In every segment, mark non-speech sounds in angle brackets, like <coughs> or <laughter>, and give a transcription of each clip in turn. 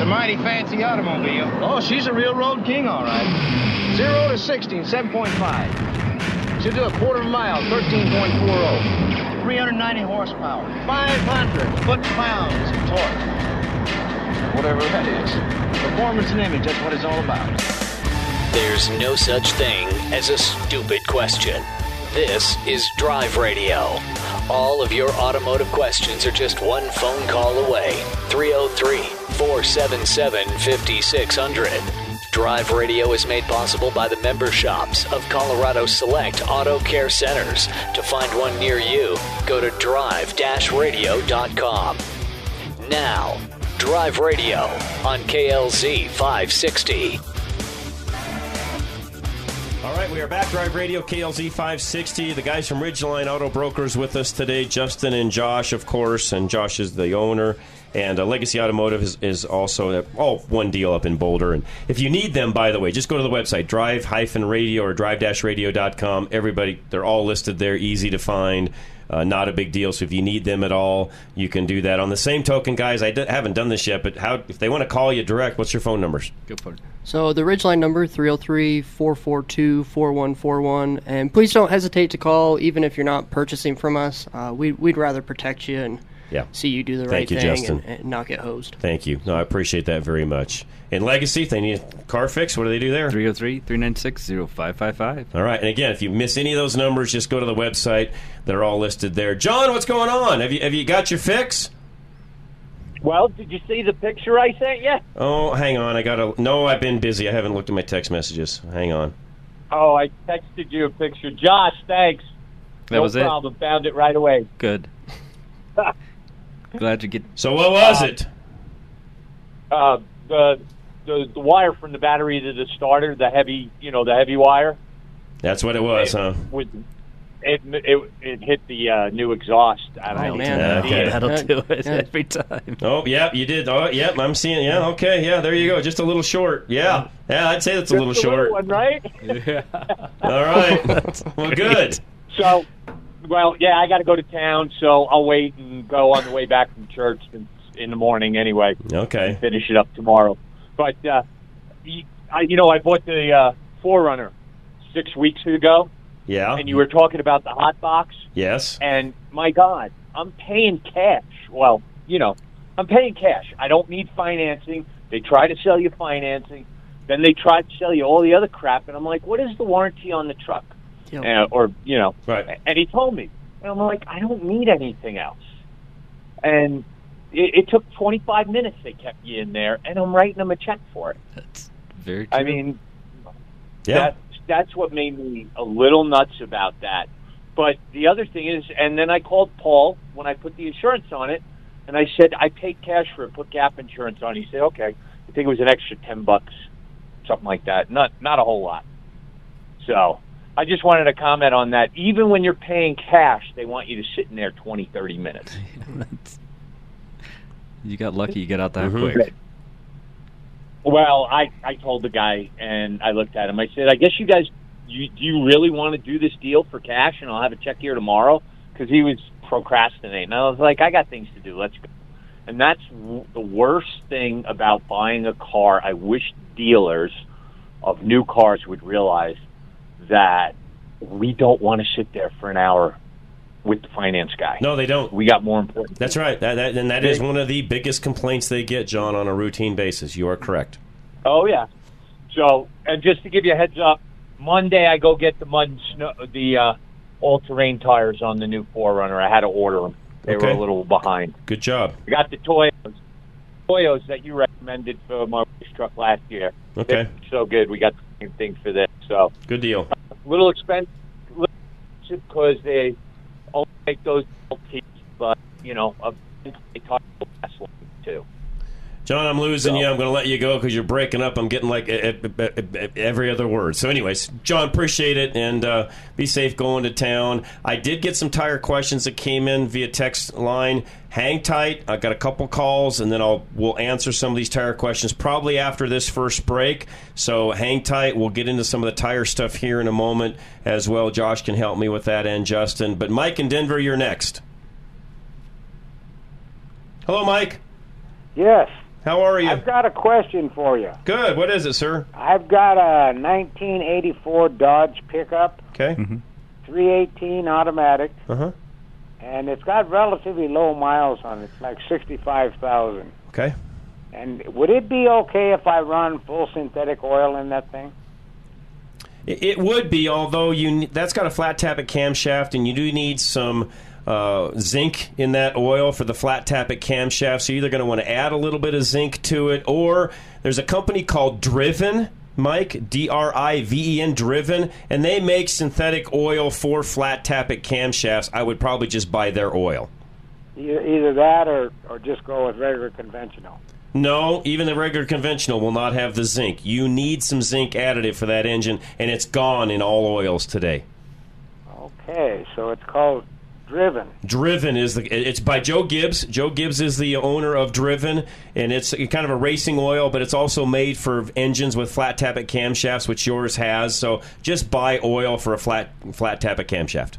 It's a mighty fancy automobile. Oh, she's a real road king, all right. Zero to 60 in 7.5. She'll do a quarter mile, 13.40. 390 horsepower, 500 foot-pounds of torque. Whatever that is. Performance and image, that's what it's all about. There's no such thing as a stupid question. This is Drive Radio. All of your automotive questions are just one phone call away. 303 477 5600. Drive Radio is made possible by the member shops of Colorado Select Auto Care Centers. To find one near you, go to drive radio.com. Now, Drive Radio on KLZ 560. All right, we are back. Drive Radio KLZ 560. The guys from Ridgeline Auto Brokers with us today, Justin and Josh, of course, and Josh is the owner. And uh, Legacy Automotive is, is also uh, all one deal up in Boulder. And if you need them, by the way, just go to the website drive-radio or drive-radio.com. Everybody, they're all listed there, easy to find. Uh, not a big deal. So if you need them at all, you can do that. On the same token, guys, I d- haven't done this yet, but how if they want to call you direct, what's your phone numbers? Go for it. So the Ridgeline number 303-442-4141 and please don't hesitate to call even if you're not purchasing from us. Uh, we we'd rather protect you and Yeah. see you do the Thank right you, thing Justin. and, and not get hosed. Thank you. No, I appreciate that very much. And Legacy, if they need a car fix, what do they do there? 303 396 0555. All right. And again, if you miss any of those numbers, just go to the website. They're all listed there. John, what's going on? Have you have you got your fix? Well, did you see the picture I sent you? Oh, hang on. I got to. No, I've been busy. I haven't looked at my text messages. Hang on. Oh, I texted you a picture. Josh, thanks. That no was it? problem. Found it right away. Good. <laughs> Glad to get. So what was it? Uh, the, the the wire from the battery to the starter, the heavy, you know, the heavy wire, That's what it was, huh? with it it, it hit the uh, new exhaust. I don't Oh, know. man. Okay. That'll do it yeah. every time. Oh, yeah, you did. Oh, yep, I'm seeing. Yeah, okay, yeah, there you go. Just a little short. Yeah, yeah, I'd say that's a little Just short. one, right? <laughs> yeah. All right. <laughs> well, good. So, well, yeah, I got to go to town, so I'll wait and go on the way back from church in, the morning anyway. Okay. Finish it up tomorrow. But uh, you, I, you know, I bought the uh, 4Runner six weeks ago, Yeah. and you were talking about the hot box, Yes. and my God, I'm paying cash. Well, you know, I'm paying cash. I don't need financing. They try to sell you financing, then they try to sell you all the other crap, and I'm like, what is the warranty on the truck? Yep. uh, or you know. Right. And he told me, and I'm like, I don't need anything else. And it, it took 25 minutes. They kept you in there, and I'm writing them a check for it. That's very true. I mean, Yeah. that, that's what made me a little nuts about that. But the other thing is, and then I called Paul when I put the insurance on it, and I said I paid cash for it, put gap insurance on. He said, okay. I think it was an extra ten bucks, something like that. Not not a whole lot. So I just wanted to comment on that. Even when you're paying cash, they want you to sit in there 20, 30 minutes. <laughs> You got lucky you got out that Mhm. quick. Well, I I told the guy and I looked at him. I said, I guess you guys, you do you really want to do this deal for cash, and I'll have a check here tomorrow? Because he was procrastinating. I was like, I got things to do. Let's go. And that's w- the worst thing about buying a car. I wish dealers of new cars would realize that we don't want to sit there for an hour with the finance guy. No, they don't. We got more important. That's right. That, that, and that is one of the biggest complaints they get, John, on a routine basis. You are correct. Oh yeah. So, and just to give you a heads up, Monday I go get the mud and snow, the uh, all-terrain tires on the new 4Runner. I had to order them. They were a little behind. Good job. I got the Toyos, Toyos that you recommended for my truck last year. Okay. They're so good. We got the same thing for this. So, Good deal. Little expensive because they only make those teeth, but you know, they will last long too. John, I'm losing you. I'm going to let you go because you're breaking up. I'm getting like every other word. So, anyways, John, appreciate it and uh, be safe going to town. I did get some tire questions that came in via text line. Hang tight. I got a couple calls, and then I'll we'll answer some of these tire questions probably after this first break. So, hang tight. We'll get into some of the tire stuff here in a moment as well. Josh can help me with that, and Justin. But Mike in Denver, you're next. Hello, Mike. Yes. How are you? I've got a question for you. Good. What is it, sir? I've got a 1984 Dodge pickup, Okay. 318 automatic, Uh huh. and it's got relatively low miles on it. It's like 65,000. Okay. And would it be okay if I run full synthetic oil in that thing? It, it would be, although you that's got a flat tappet camshaft, and you do need some uh, zinc in that oil for the flat tappet camshaft. So you're either going to want to add a little bit of zinc to it, or there's a company called Driven. Mike, D R I V E N, Driven, and they make synthetic oil for flat tappet camshafts. I would probably just buy their oil. Either, either that or, or just go with regular conventional. No, even the regular conventional will not have the zinc. You need some zinc additive for that engine, and it's gone in all oils today. Okay, so it's called Driven. Driven is the it's by Joe Gibbs. Joe Gibbs is the owner of Driven, and it's kind of a racing oil, but it's also made for engines with flat tappet camshafts, which yours has. So just buy oil for a flat flat tappet camshaft.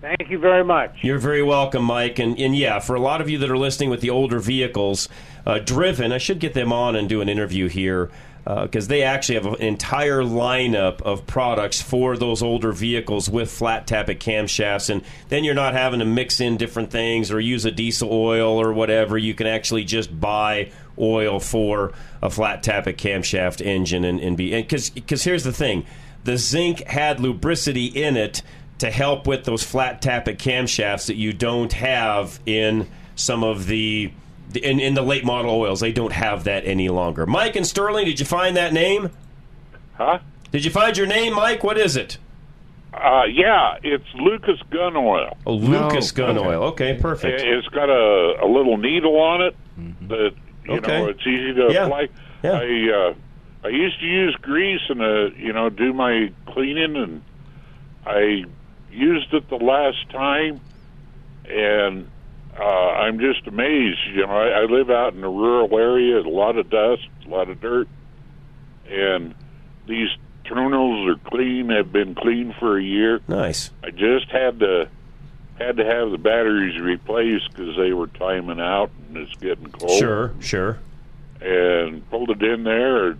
Thank you very much. You're very welcome, Mike. And, and yeah, for a lot of you that are listening with the older vehicles, uh, Driven, I should get them on and do an interview here Uh, because they actually have an entire lineup of products for those older vehicles with flat tappet camshafts. And then you're not having to mix in different things or use a diesel oil or whatever. You can actually just buy oil for a flat tappet camshaft engine and, and be. Because here's the thing the zinc had lubricity in it to help with those flat tappet camshafts that you don't have in some of the in, in the late model oils. They don't have that any longer. Mike and Sterling, did you find that name? Huh? Did you find your name, Mike? What is it? Uh, yeah, it's Lucas Gun Oil. Oh, Lucas Gun Oil. Okay, perfect. It- It's got a, a little needle on it that you Okay. know it's easy to Yeah. apply. Yeah. I uh, I used to use grease and uh, you know do my cleaning, and I used it the last time, and uh, I'm just amazed. You know, I, I live out in a rural area, a lot of dust, a lot of dirt, and these terminals are clean. Have been clean for a year. Nice. I just had to had to have the batteries replaced because they were timing out and it's getting cold. Sure, sure. And pulled it in there,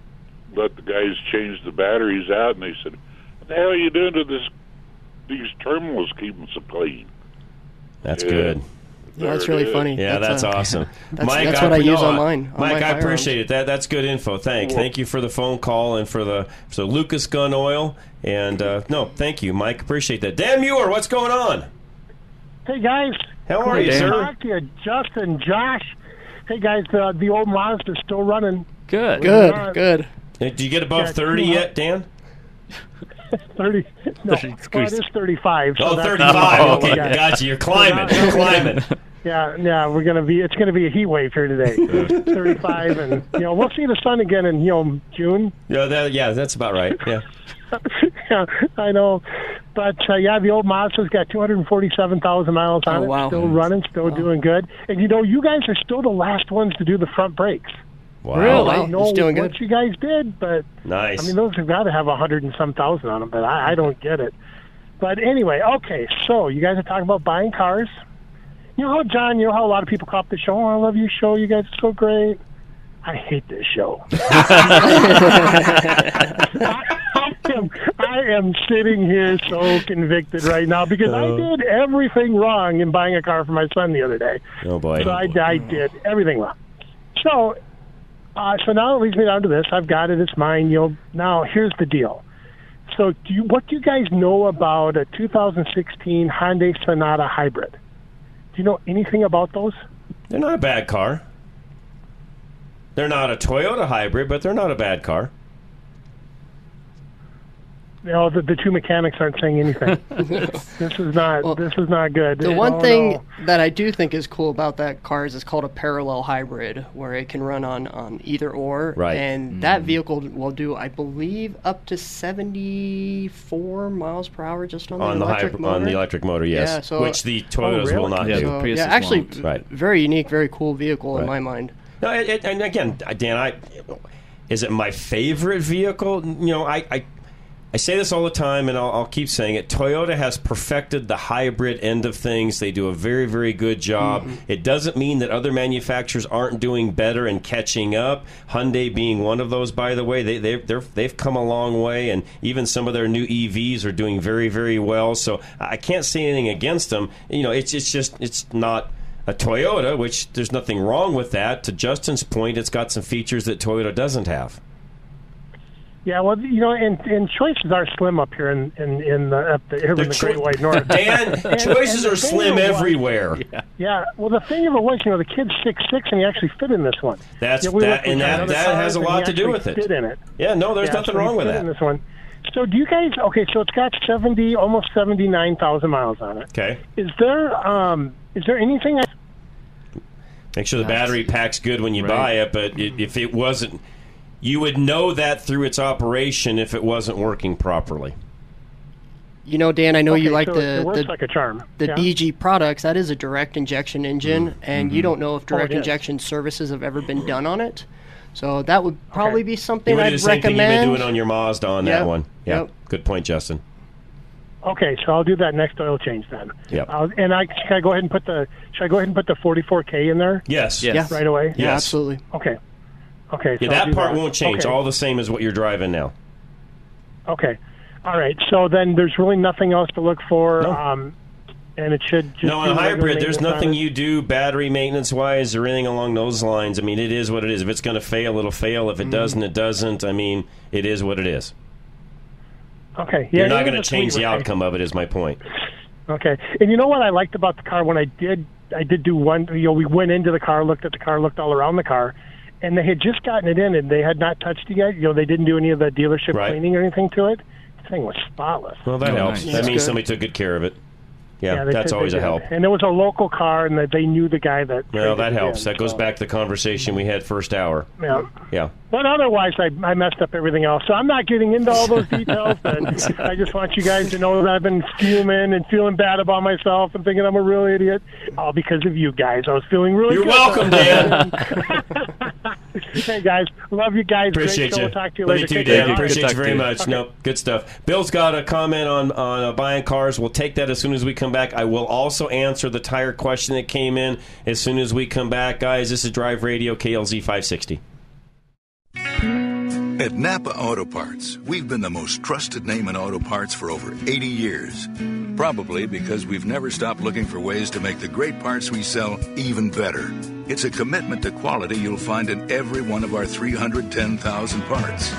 let the guys change the batteries out, and they said, "What the hell are you doing to this? These terminals keep them so clean." That's Yeah. good. Yeah, that's really funny. Yeah, that's, uh, awesome. <laughs> That's, Mike, that's what I, I, use no, on mine. on Mike, I appreciate it. That that's good info. Thank, thank you for the phone call and for the so Lucas Gun Oil. And uh, no, thank you, Mike. Appreciate that. Dan Muir, what's going on? Hey guys, How are Great you, to sir? Talk to you, Justin, Josh. Hey guys, the the old Mazda's still running. Good. Good, good. Uh, Do you get above Yeah, thirty two yet, Dan? <laughs> Thirty. No, Thirty well, it degrees. is thirty-five. So Oh, that's 35. Oh, Okay, yeah. gotcha. You're climbing. You're <laughs> climbing. Yeah, yeah, we're gonna be. It's gonna be a heat wave here today. Thirty-five, and you know we'll see the sun again in you know June. Yeah, that, yeah, that's about right. Yeah. <laughs> yeah, I know, but uh, yeah, the old Mazda's got two hundred forty-seven thousand miles on Oh, it. wow. Still running, still doing good. And you know, you guys are still the last ones to do the front brakes. Wow. Really? I don't know It's doing what good. you guys did, but Nice. I mean, those have got to have a hundred and some thousand on them, but I, I don't get it. But anyway, okay, so you guys are talking about buying cars. You know how John, you know how a lot of people call up the show. Oh, I love your show. You guys are so great. I hate this show. I, <laughs> am, <laughs> I am sitting here so convicted right now because I oh. did everything wrong in buying a car for my son the other day. oh boy. So I, I oh. did everything wrong. So, uh, so now it leads me down to this. I've got it. It's mine. You know. Now here's the deal. So, do you, what do you guys know about a 2016 Hyundai Sonata Hybrid? Do you know anything about those? They're not a bad car. They're not a Toyota hybrid, but they're not a bad car. You know, the, the two mechanics aren't saying anything. <laughs> this is not. Well, this is not good. The Oh, one thing no. that I do think is cool about that car is it's called a parallel hybrid, where it can run on, on either or. Right. And mm. that vehicle will do, I believe, up to 74 miles per hour just on, on the the electric hybrid, motor. on the electric motor, yes, Yeah, so- which the oh, Toyotas really? will not Yeah, do. the Prius yeah, actually. Right. very unique, very cool vehicle Right. in my mind. No, it, it, and again, Dan, I is it my favorite vehicle? You know, I, I I say this all the time, and I'll, I'll keep saying it. Toyota has perfected the hybrid end of things. They do a very, very good job. Mm-hmm. It doesn't mean that other manufacturers aren't doing better and catching up. Hyundai being one of those, by the way. They, they, they're, they've come a long way, and even some of their new EVs are doing very, very well. So I can't say anything against them. You know, it's, it's just, it's not a Toyota, which there's nothing wrong with that. To Justin's point, it's got some features that Toyota doesn't have. Yeah, well, you know, and, and choices are slim up here in in, in the up the, here in the Great White North. <laughs> Dan, And- choices and are slim of it was- everywhere. Yeah, well, the thing of it was, you know, the kid's six six, and he actually fit in this one. That's Yeah, we that, and that, that has a lot to do with it. Fit in it. Yeah, no, there's Yeah, nothing so wrong with fit that. In this one. So, do you guys? Okay, so it's got seventy, almost seventy nine thousand miles on it. Okay. Is there um is there anything? I, Make sure the battery packs good when you buy it, but it, if it wasn't, you would know that through its operation if it wasn't working properly. You know, Dan, I know you like so the the, like a charm. the Yeah. BG products. That is a direct injection engine, Mm-hmm. and you don't know if direct Oh, it is. injection services have ever been done on it. So that would probably be You something would I'd the same thing you've been recommend. doing on your Mazda on that one. Yeah, yep. good point, Justin. Okay, so I'll do that next oil change then. Yep. I'll, and I should I go ahead and put the should I go ahead and put the 44k in there Yes. Yes. right away? Yeah, Yes. absolutely. Okay. Okay. Yeah, so that part won't change. Okay. All the same as what you're driving now. Okay. All right. So then there's really nothing else to look for. No. Um, and it should just No, on a hybrid, there's nothing you do battery maintenance wise or anything along those lines. I mean, it is what it is. If it's going to fail, it'll fail. If it Mm-hmm. doesn't, it doesn't. I mean, it is what it is. Okay. Yeah, You're not going to change the outcome of it. Is my point. Okay. And you know what I liked about the car when I did I did do one you know we went into the car, looked at the car, looked all around the car, and they had just gotten it in and they had not touched it yet. You know, they didn't do any of the dealership Right. cleaning or anything to it. The thing was spotless. Well, that Oh, helps. nice. That That's means good. somebody took good care of it. Yeah, Yeah, that's always they a help. And it was a local car, and that they knew the guy that. Well, that helps. in, That goes so, back to the conversation we had first hour. Yeah. Yeah. But otherwise, I, I messed up everything else. So I'm not getting into all those details. But <laughs> I just want you guys to know that I've been fuming and feeling bad about myself and thinking I'm a real idiot, all because of you guys. I was feeling really. You're good welcome, Dan. <laughs> it. hey guys, love you guys. Appreciate Great show. you. We'll talk to you Love later. you too, Take Dan. care. Appreciate you talk very to you. much. Nope, good stuff. Bill's got a comment on on uh, buying cars. We'll take that as soon as we come back. I will also answer the tire question that came in as soon as we come back, guys. This is Drive Radio KLZ 560. At Napa Auto Parts, we've been the most trusted name in auto parts for over 80 years. Probably because we've never stopped looking for ways to make the great parts we sell even better. It's a commitment to quality you'll find in every one of our 310,000 parts.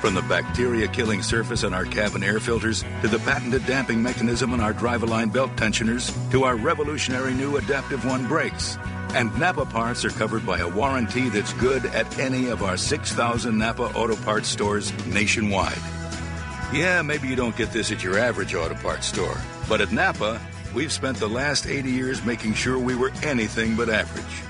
From the bacteria killing surface on our cabin air filters, to the patented damping mechanism on our drive line belt tensioners, to our revolutionary new Adaptive One brakes. And Napa parts are covered by a warranty that's good at any of our 6,000 Napa Auto Parts stores nationwide. Yeah, maybe you don't get this at your average auto parts store, but at Napa, we've spent the last 80 years making sure we were anything but average.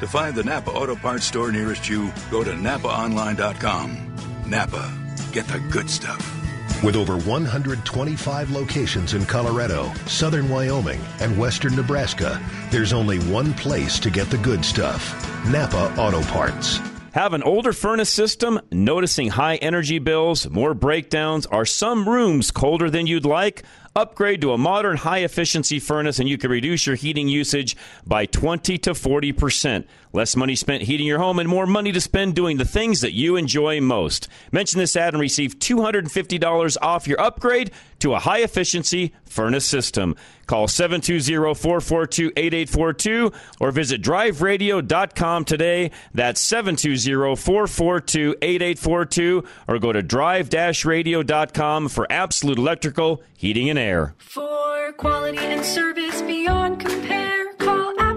To find the Napa Auto Parts store nearest you, go to napaonline.com. Napa, get the good stuff. With over 125 locations in Colorado, southern Wyoming, and western Nebraska, there's only one place to get the good stuff Napa Auto Parts. Have an older furnace system, noticing high energy bills, more breakdowns, are some rooms colder than you'd like? Upgrade to a modern high efficiency furnace and you can reduce your heating usage by 20 to 40%. Less money spent heating your home and more money to spend doing the things that you enjoy most. Mention this ad and receive $250 off your upgrade to a high efficiency furnace system. Call 720-442-8842 or visit driveradio.com today. That's 720-442-8842 or go to drive-radio.com for absolute electrical, heating and air. For quality and service beyond compare,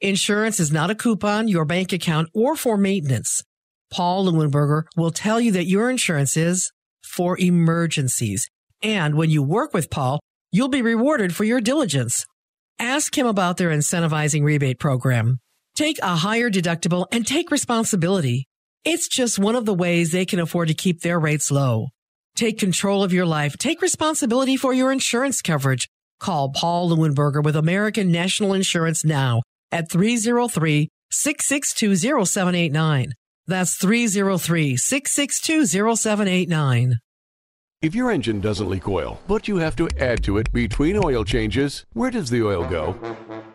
Insurance is not a coupon, your bank account, or for maintenance. Paul Leuenberger will tell you that your insurance is for emergencies. And when you work with Paul, You'll be rewarded for your diligence. Ask him about their incentivizing rebate program. Take a higher deductible and take responsibility. It's just one of the ways they can afford to keep their rates low. Take control of your life. Take responsibility for your insurance coverage. Call Paul Leuenberger with American National Insurance now at 303 662 0789. That's 303 662 0789. If your engine doesn't leak oil, but you have to add to it between oil changes, where does the oil go?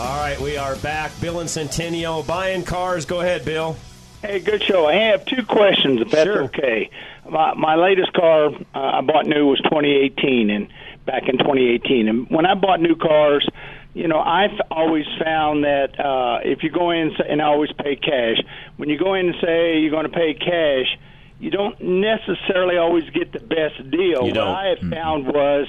All right, we are back. Bill and Centennial buying cars. Go ahead, Bill. Hey, good show. I have two questions, if that's okay. My, my latest car uh, I bought new was 2018, and back in 2018. And when I bought new cars, you know, I've always found that uh, if you go in and I always pay cash, when you go in and say you're going to pay cash, you don't necessarily always get the best deal. You don't. What I had found was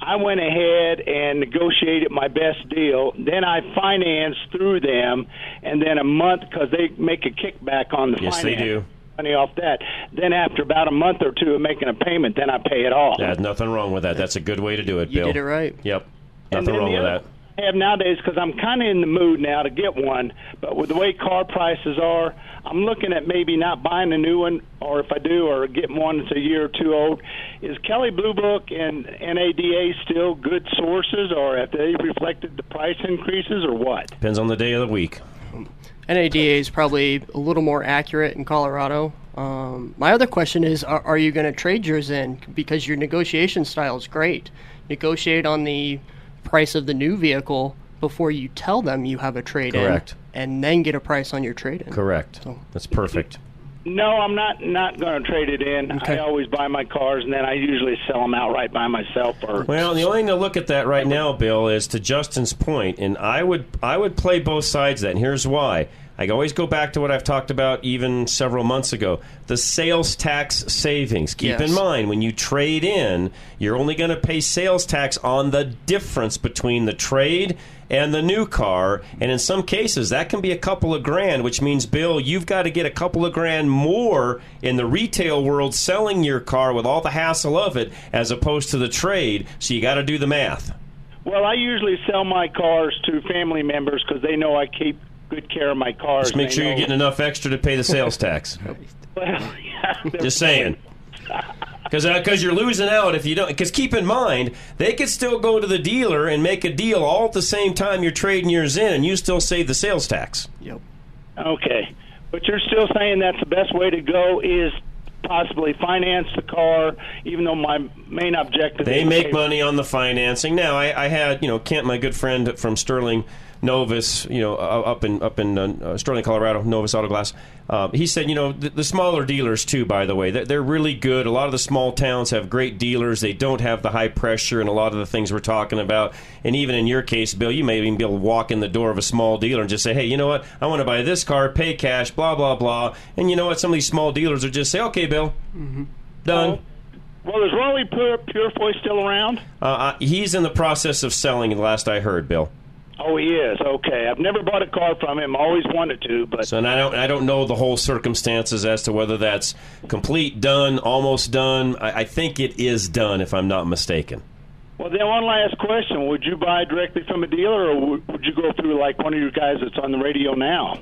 I went ahead and negotiated my best deal. Then I financed through them, and then a month because they make a kickback on the Yes, they do. money off that. Then after about a month or two of making a payment, then I pay it off. There's nothing wrong with that. That's a good way to do it, You Bill. did it right. Yep. Nothing wrong with other that. I have nowadays because I'm kind of in the mood now to get one, but with the way car prices are, I'm looking at maybe not buying a new one, or if I do, or getting one that's a year or two old. Is Kelley Blue Book and NADA still good sources, or have they reflected the price increases, or what? Depends on the day of the week. NADA is probably a little more accurate in Colorado. Um, my other question is: Are, are you going to trade yours in because your negotiation style is great? Negotiate on the price of the new vehicle before you tell them you have a trade in, Correct. and then get a price on your trade in. Correct. That's perfect. No, I'm not not going to trade it in. I always buy my cars, and then I usually sell them outright by myself. Or Well, the only thing to look at that right now, Bill, is to Justin's point, and I would I would play both sides of that. And here's why. I always go back to what I've talked about even several months ago. The sales tax savings. Keep Yes. in mind when you trade in, you're only going to pay sales tax on the difference between the trade and the new car, and in some cases that can be a couple of grand, which means Bill, you've got to get a couple of grand more in the retail world selling your car with all the hassle of it as opposed to the trade. So you got to do the math. Well, I usually sell my cars to family members because they know I keep good care of my cars. Just make sure you're getting enough extra to pay the sales tax. <laughs> Well, yeah, Just saying. <laughs> Because because uh, you're losing out if you don't. Because keep in mind, they could still go to the dealer and make a deal all at the same time you're trading yours in, and you still save the sales tax. Yep. Okay, but you're still saying that the best way to go is possibly finance the car, even though my main objective. They is make pay- money on the financing. Now, I, I had you know Kent, my good friend from Sterling Novus, you know, uh, up in up in uh, Sterling, Colorado, Novus Auto Glass. Uh, he said, you know, the, the smaller dealers too. By the way, they're, they're really good. A lot of the small towns have great dealers. They don't have the high pressure and a lot of the things we're talking about. And even in your case, Bill, you may even be able to walk in the door of a small dealer and just say, hey, you know what? I want to buy this car, pay cash, blah blah blah. And you know what? Some of these small dealers will just say, okay, Bill, done. Well, is Rolly Pure, Purefoy still around? Uh, uh, he's in the process of selling. The last I heard, Bill. Oh, he is. Okay, I've never bought a car from him. Always wanted to, but So and I don't I don't know the whole circumstances as to whether that's complete, done, almost done. I, I think it is done, if I'm not mistaken. well, then one last question: Would you buy directly from a dealer, or would would you go through like one of you guys that's on the radio now?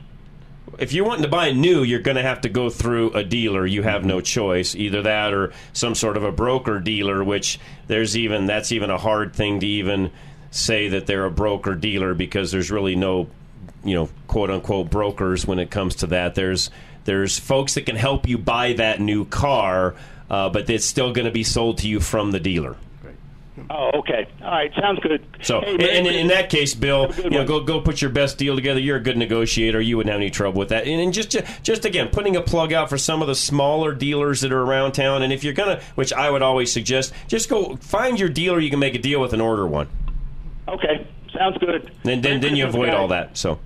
If you're wanting to buy new, you're going to have to go through a dealer. You have no choice, either that or some sort of a broker dealer. Which there's even that's even a hard thing to even say that they're a broker dealer because there's really no, you know, quote unquote brokers when it comes to that. There's there's folks that can help you buy that new car, uh, but it's still going to be sold to you from the dealer. Oh, okay. All right, sounds good. So, Hey, and in that case, Bill, you know, go go put your best deal together. You're a good negotiator. You wouldn't have any trouble with that. And, and just just again, putting a plug out for some of the smaller dealers that are around town. And if you're gonna, which I would always suggest, just go find your dealer you can make a deal with and order one. Okay, sounds good. And then then you avoid guys. all that. So.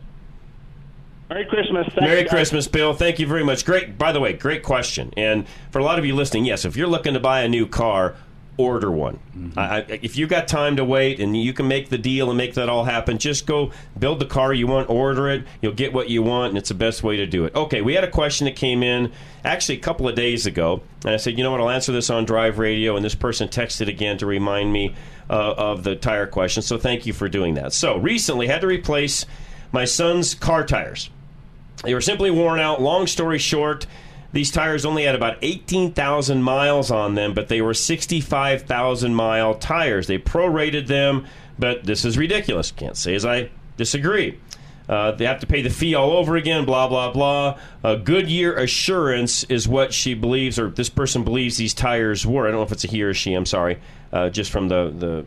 Merry Christmas. Thanks, Merry guys. Christmas, Bill. Thank you very much. Great, by the way, great question. And for a lot of you listening, yes, if you're looking to buy a new car, order one. I, I, if you got time to wait and you can make the deal and make that all happen, just go build the car you want, order it. You'll get what you want, and it's the best way to do it. Okay, we had a question that came in actually a couple of days ago, and I said, you know what, I'll answer this on Drive Radio, and this person texted again to remind me uh, of the tire question. So thank you for doing that. So recently, had to replace my son's car tires. They were simply worn out. Long story short, these tires only had about 18,000 miles on them, but they were 65,000 mile tires. They prorated them, but this is ridiculous. Can't say as I disagree. Uh, they have to pay the fee all over again, blah, blah, blah. Uh, Goodyear Assurance is what she believes, or this person believes these tires were. I don't know if it's a he or she, I'm sorry. Uh, just from the, the,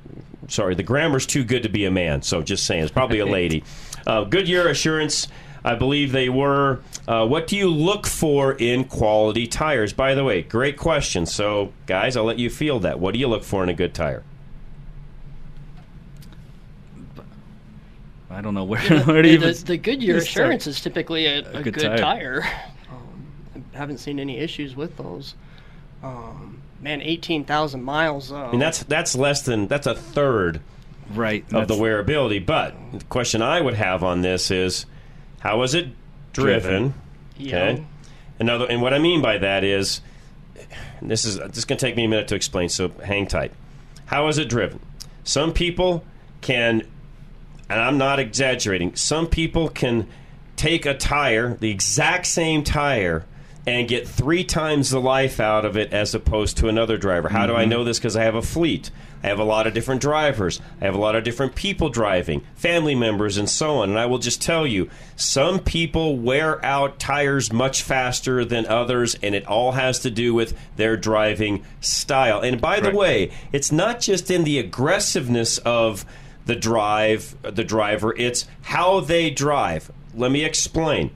sorry, the grammar's too good to be a man, so just saying. It's probably a <laughs> lady. Uh, Goodyear Assurance. I believe they were. Uh, what do you look for in quality tires? By the way, great question. So, guys, I'll let you feel that. What do you look for in a good tire? I don't know where, Yeah, where to the, even. the, the Goodyear just <laughs> start. Assurance is typically a, a, good good, tire. tire. Um, I haven't seen any issues with those. Um, man, eighteen thousand miles. Though. I mean, that's that's less than that's a third, right, of the wearability. But the question I would have on this is, how is it driven? Yeah. Okay. Another, and what I mean by that is, this is just going to take me a minute to explain. So hang tight. How is it driven? Some people can, and I'm not exaggerating. Some people can take a tire, the exact same tire, and get three times the life out of it as opposed to another driver. How do I Mhm. know this? Because I have a fleet. I have a lot of different drivers. I have a lot of different people driving, family members, and so on. And I will just tell you, some people wear out tires much faster than others, and it all has to do with their driving style. And by the way, it's not just in the aggressiveness of the drive, the driver. It's how they drive. Let me explain.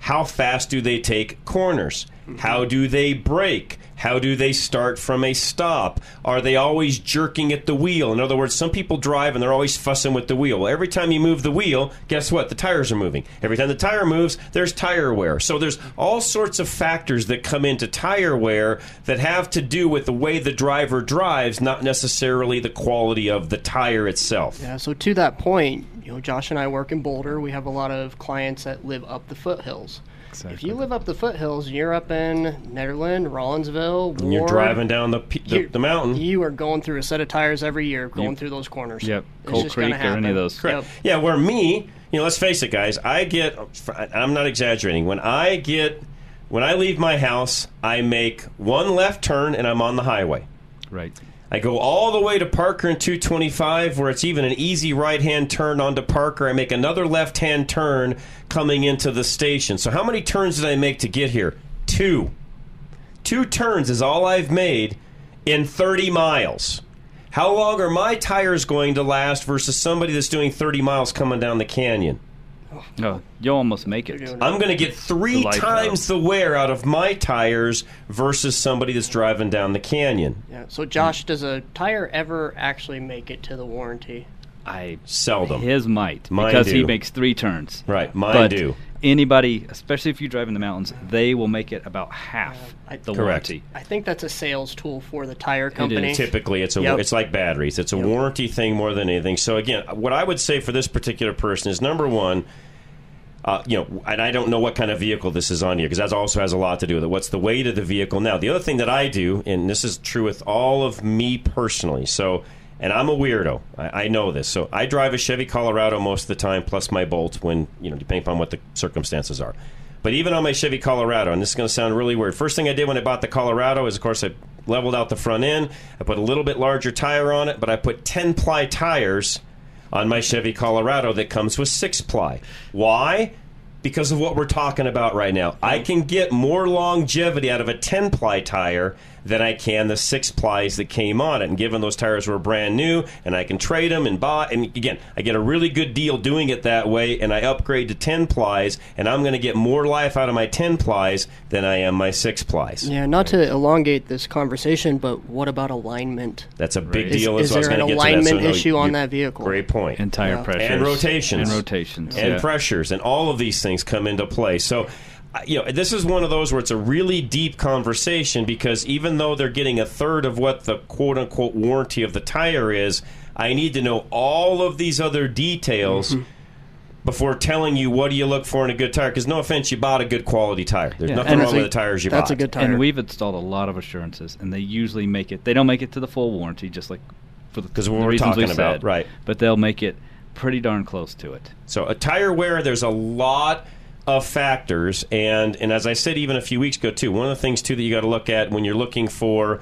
How fast do they take corners? How do they brake? How do they start from a stop? Are they always jerking at the wheel? In other words, some people drive and they're always fussing with the wheel. Well, every time you move the wheel, guess what? The tires are moving. Every time the tire moves, there's tire wear. So there's all sorts of factors that come into tire wear that have to do with the way the driver drives, not necessarily the quality of the tire itself. Yeah, so to that point, you know, Josh and I work in Boulder. We have a lot of clients that live up the foothills. If you live up the foothills, you're up in Nederland, Rollinsville, And you're driving down the, the, the mountain. You are going through a set of tires every year, going You- through those corners. Yep, It's Coal Creek or any of those. Correct. Yeah, where me, you know, let's face it, guys. I get. I'm not exaggerating. When I get, when I leave my house, I make one left turn and I'm on the highway. Right. I go all the way to Parker and 225, where it's even an easy right hand turn onto Parker. I make another left hand turn coming into the station. So, how many turns did I make to get here? Two. Two turns is all I've made in 30 miles. How long are my tires going to last versus somebody that's doing 30 miles coming down the canyon? No, you'll almost make it. I'm going to get three The life times the wear out of my tires versus somebody that's driving down the canyon. Yeah. So, Josh, does a tire ever actually make it to the warranty? I seldom. His might Mine because he makes three turns. Right, mine but do. Anybody, especially if you drive in the mountains, they will make it about half the Correct. warranty. I think that's a sales tool for the tire company. Typically, it's a Yep. it's like batteries. It's a warranty thing more than anything. So again, what I would say for this particular person is number one. Uh, you know, and I don't know what kind of vehicle this is on here because that also has a lot to do with it. What's the weight of the vehicle? Now, the other thing that I do, and this is true with all of me personally, so, and I'm a weirdo. I, I know this. So I drive a Chevy Colorado most of the time, plus my Bolt when, you know, depending upon what the circumstances are. But even on my Chevy Colorado, and this is going to sound really weird, first thing I did when I bought the Colorado is, of course, I leveled out the front end. I put a little bit larger tire on it, but I put 10 ply tires on my Chevy Colorado that comes with six ply. Why? because of what we're talking about right now. I can get more longevity out of a 10 ply tire than I can the six plies that came on it. And given those tires were brand new, and I can trade them and buy, and again, I get a really good deal doing it that way, and I upgrade to 10 plies, and I'm going to get more life out of my 10 plies than I am my six plies. Yeah, not to elongate this conversation, but what about alignment? That's a big Is- deal. is so I was there an gonna get to that. alignment So, no, issue on you- that vehicle? Great point. And tire Yeah. pressures. and rotations And rotations. and yeah. pressures and all of these things come into play. So. I- You know, this is one of those where it's a really deep conversation because even though they're getting a third of what the quote unquote warranty of the tire is, I need to know all of these other details mm-hmm. before telling you what do you look for in a good tire. Because no offense, you bought a good quality tire. There's Yeah, nothing and wrong it's with a- the tires you that's bought. That's a good tire. And we've installed a lot of assurances, and they usually make it. They don't make it to the full warranty, just like for the, 'Cause the what we're reasons we talking about, said. right. But they'll make it pretty darn close to it. So a tire wear, there's a lot of factors, and and as I said even a few weeks ago too, one of the things too that you got to look at when you're looking for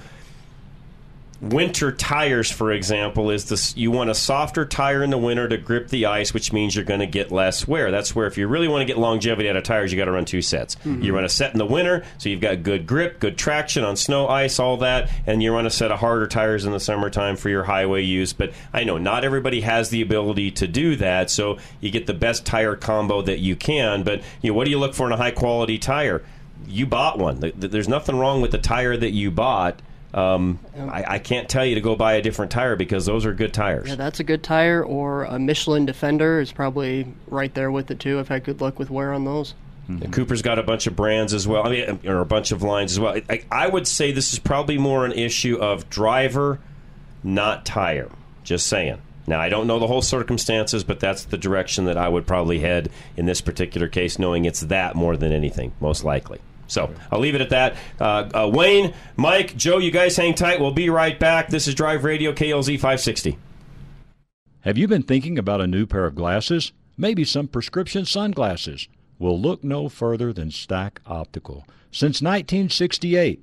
winter tires, for example, is this you want a softer tire in the winter to grip the ice, which means you're going to get less wear. That's where if you really want to get longevity out of tires, you got to run two sets. Mm-hmm. You run a set in the winter, so you've got good grip, good traction on snow, ice, all that, and you run a set of harder tires in the summertime for your highway use. But I know not everybody has the ability to do that, so you get the best tire combo that you can. But you know, what do you look for in a high quality tire? You bought one. Th- th- There's nothing wrong with the tire that you bought. Um, I, I can't tell you to go buy a different tire because those are good tires. Yeah, that's a good tire, or a Michelin Defender is probably right there with it too. I've had good luck with wear on those. And Cooper's got a bunch of brands as well. I mean, or a bunch of lines as well. I, I would say this is probably more an issue of driver, not tire. Just saying. Now, I don't know the whole circumstances, but that's the direction that I would probably head in this particular case, knowing it's that more than anything, most likely. So I'll leave it at that. Uh, uh, Wayne, Mike, Joe, you guys hang tight. We'll be right back. This is Drive Radio KLZ 560. Have you been thinking about a new pair of glasses? Maybe some prescription sunglasses? Well, look no further than Stack Optical. Since 1968,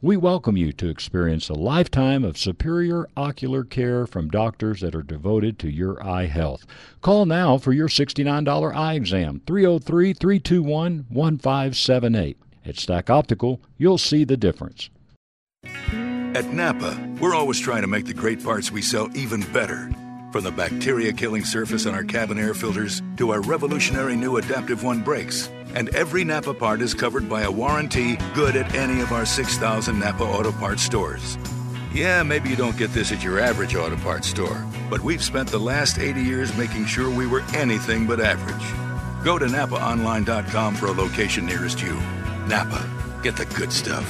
We welcome you to experience a lifetime of superior ocular care from doctors that are devoted to your eye health. Call now for your $69 eye exam, 303 321 1578. At Stack Optical, you'll see the difference. At Napa, we're always trying to make the great parts we sell even better. From the bacteria killing surface on our cabin air filters to our revolutionary new Adaptive One brakes. And every Napa part is covered by a warranty good at any of our 6,000 Napa Auto Parts stores. Yeah, maybe you don't get this at your average auto parts store, but we've spent the last 80 years making sure we were anything but average. Go to NapaOnline.com for a location nearest you. Napa, get the good stuff.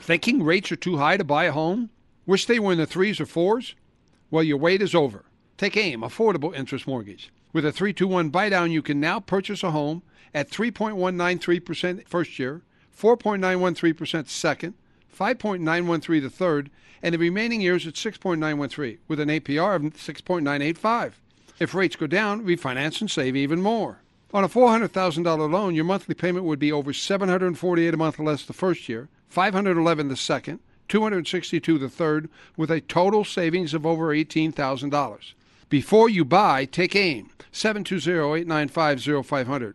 Thinking rates are too high to buy a home? Wish they were in the threes or fours? Well, your wait is over. Take AIM, Affordable Interest Mortgage. With a 321 buy down, you can now purchase a home at 3.193% first year, 4.913% second, 5.913 the third, and the remaining years at 6.913 with an APR of 6.985. If rates go down, refinance and save even more. On a $400,000 loan, your monthly payment would be over 748 a month less the first year, 511 the second, 262 the third, with a total savings of over $18,000. Before you buy, take aim. 720-895-0500.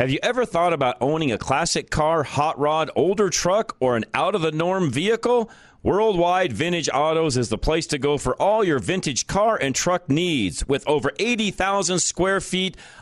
Have you ever thought about owning a classic car, hot rod, older truck, or an out of the norm vehicle? Worldwide Vintage Autos is the place to go for all your vintage car and truck needs. With over 80,000 square feet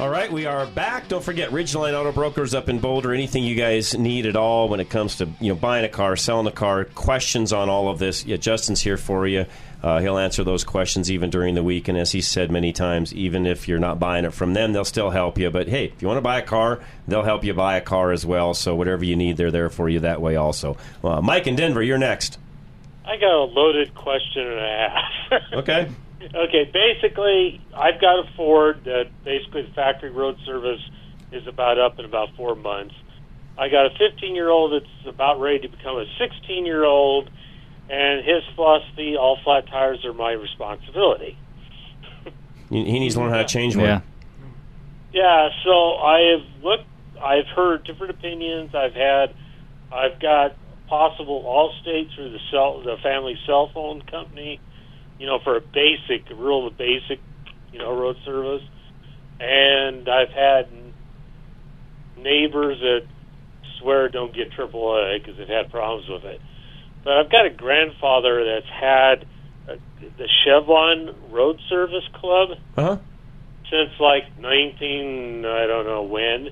All right, we are back. Don't forget Ridgeline Auto Brokers up in Boulder. Anything you guys need at all when it comes to you know buying a car, selling a car, questions on all of this. Yeah, Justin's here for you. Uh, he'll answer those questions even during the week. And as he said many times, even if you're not buying it from them, they'll still help you. But hey, if you want to buy a car, they'll help you buy a car as well. So whatever you need, they're there for you that way also. Uh, Mike in Denver, you're next. I got a loaded question and a half. <laughs> Okay. Okay, basically, I've got a Ford that basically the factory road service is about up in about four months. I got a 15 year old that's about ready to become a 16 year old, and his philosophy all flat tires are my responsibility. He he needs to learn how to change one. Yeah. Yeah, so I have looked. I've heard different opinions. I've had. I've got possible Allstate through the cell, the family cell phone company. You know, for a basic, real basic, you know, road service. And I've had neighbors that swear don't get AAA because they've had problems with it. But I've got a grandfather that's had uh, the Chevron Road Service Club Uh huh. since like 19 I don't know when.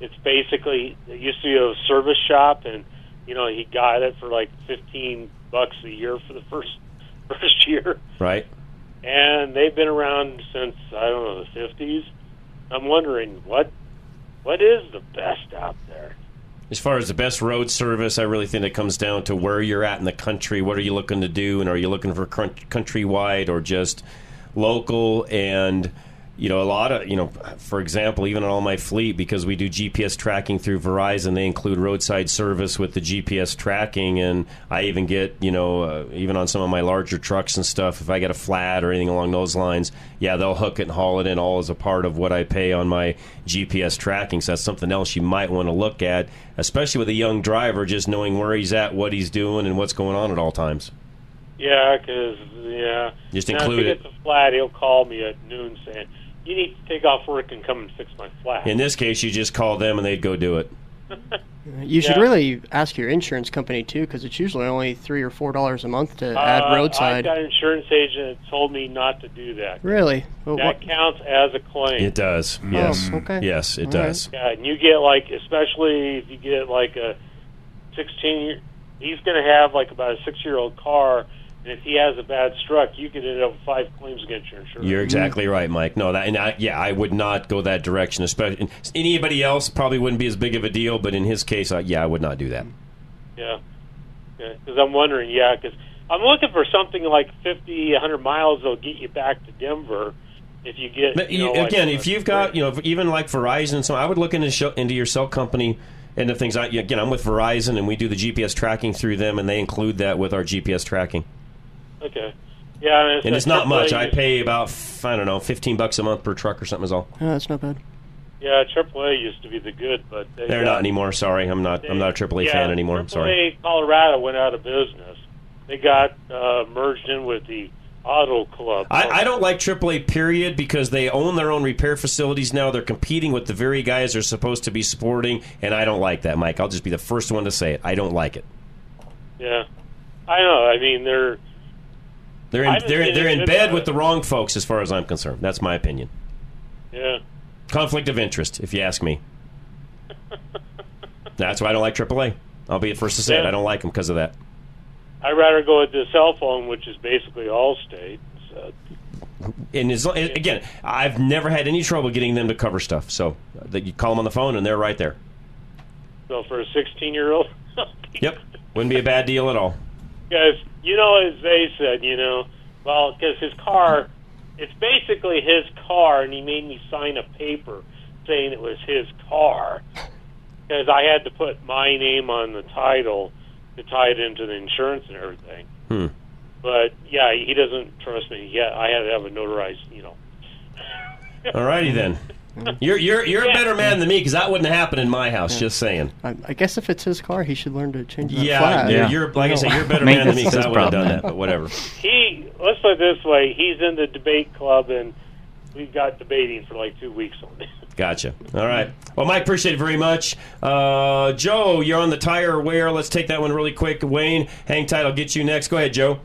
It's basically it used to be a service shop, and you know he got it for like 15 bucks a year for the first first <laughs> year, Right. and they've been around since I don't know the 50s. I'm wondering what what is the best out there. As far as the best road service, I really think it comes down to where you're at in the country. What are you looking to do, and are you looking for countrywide or just local? And you know, a lot of you know, for example, even on all my fleet, because we do GPS tracking through Verizon, they include roadside service with the GPS tracking, and I even get you know, uh, even on some of my larger trucks and stuff, if I get a flat or anything along those lines, yeah, they'll hook it and haul it in all as a part of what I pay on my GPS tracking. So that's something else you might want to look at, especially with a young driver, just knowing where he's at, what he's doing, and what's going on at all times. Yeah, because yeah, Just now, include if he it. gets a flat, he'll call me at noon saying, "You need to take off work and come and fix my flat." In this case, you just call them and they'd go do it. <laughs> You should Yeah. really ask your insurance company too, because it's usually only three or four dollars a month to add Uh, I've got an insurance agent that told me not to do that. Really? Well, that what- counts as a claim. It does. Oh, Yes. okay. Yes, it All right. does. Yeah, and you get like, especially if you get like a 16 year, he's going to have like about a six year old car, and if he has a bad struck, you could end up with five claims against your insurance. You're exactly right, Mike. No, that and I, yeah, I would not go that direction. Especially anybody else probably wouldn't be as big of a deal, but in his case, I, yeah, I would not do that. Yeah, because I'm wondering, yeah, because I'm looking for something like 50, 100 miles that'll get you back to Denver. If you get, But you know, again, a- if you've got you know even like Verizon, so I would look into show, into your cell company and the things. I, again, I'm with Verizon, and we do the GPS tracking through them, and they include that with our GPS tracking. Okay, yeah, and it's, And it's not much. I pay about I don't know, 15 bucks a month per truck or something. Is all. Oh, that's not bad. Yeah, AAA used to be the good, but they They're got- not anymore. Sorry, I'm not. I'm not a AAA yeah, fan anymore. I'm AAA sorry. Colorado went out of business. They got uh, merged in with the Auto Club. I, I don't like AAA period because they own their own repair facilities now. They're competing with the very guys they're supposed to be supporting, and I don't like that, Mike. I'll just be the first one to say it. I don't like it. Yeah, I know. I mean, they're They're in, they're, they're in bed with the wrong folks, as far as I'm concerned. That's my opinion. yeah. conflict of interest, if you ask me. <laughs> That's why I don't like AAA. I'll be the first to say it. I don't like them because of that. I'd rather go with the cell phone, which is basically Allstate. So, And as, again, I've never had any trouble getting them to cover stuff. So that you call them on the phone and they're right there. so for a 16 year old, <laughs> Yep, wouldn't be a bad deal at all. Because you know, as they said, you know, well, because his car, it's basically his car, and he made me sign a paper saying it was his car because I had to put my name on the title to tie it into the insurance and everything. Hmm. But yeah, he doesn't trust me. Yeah, I had to have a notarized, you know. All righty then. <laughs> You're you're you're a better man than me because that wouldn't happen in my house. Just saying. I, I guess if it's his car, he should learn to change that Yeah, flag. you're, you're like I said, you're a better man than me because I would have done that. But whatever. He let's put it this way: he's in the debate club, and we've got debating for like two weeks on it. <laughs> Gotcha. All right. Well, Mike, appreciate it very much. Uh, Joe, you're on the tire wear. Let's take that one really quick. Wayne, hang tight. I'll get you next. Go ahead, Joe.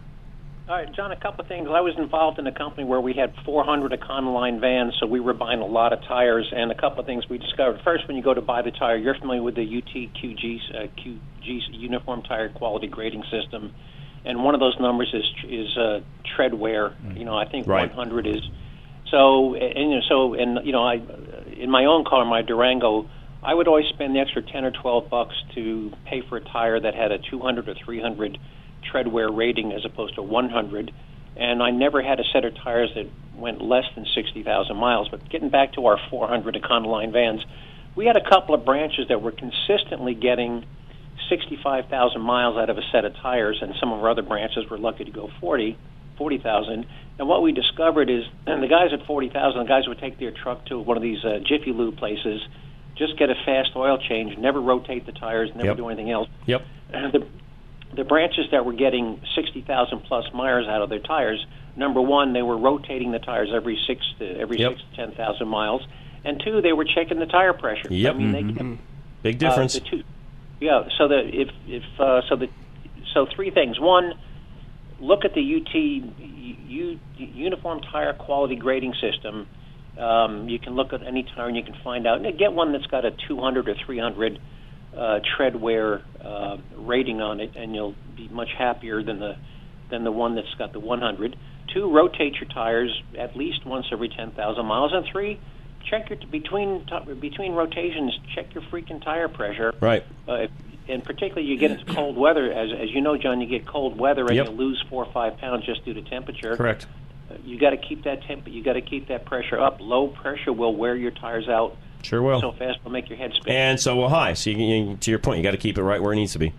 All right, John, a couple of things. I was involved in a company where we had 400 Econoline vans, so we were buying a lot of tires. And a couple of things we discovered. First, when you go to buy the tire, you're familiar with the UTQG uh, QG Uniform Tire Quality Grading System, and one of those numbers is is uh, tread wear. You know, I think Right. 100 is. So and you know, so and you know, I in my own car, my Durango, I would always spend the extra 10 or 12 bucks to pay for a tire that had a 200 or 300 tread wear rating as opposed to 100. And I never had a set of tires that went less than 60,000 miles. But getting back to our 400 Econoline vans, we had a couple of branches that were consistently getting 65,000 miles out of a set of tires, and some of our other branches were lucky to go 40, 40,000. And what we discovered is and the guys at 40,000, the guys would take their truck to one of these uh, Jiffy Lube places, just get a fast oil change, never rotate the tires, never Yep. do anything else. Yep. And the the branches that were getting 60,000 plus miles out of their tires, number one, they were rotating the tires every six to every Yep. six to 10,000 miles, and two, they were checking the tire pressure. Yep. I mean, they Mhm. kept, Big difference. uh, two, yeah. So the if if uh, so the so three things. One, look at the UT U, Uniform Tire Quality Grading System. Um, you can look at any tire and you can find out. And get one that's got a 200 or 300 uh, tread wear uh, rating on it, and you'll be much happier than the than the one that's got the 100. Two, rotate your tires at least once every 10,000 miles, and three, check your between t- between rotations. Check your freaking tire pressure. Right. Uh, if- and particularly, you get into cold weather. As as you know, John, you get cold weather and Yep. you lose four or five pounds just due to temperature. Correct. Uh, You got to keep that temp. You got to keep that pressure up. Low pressure will wear your tires out Sure will. so fast it'll make your head spin. And so will high. So you, you, to your point, you got to keep it right where it needs to be.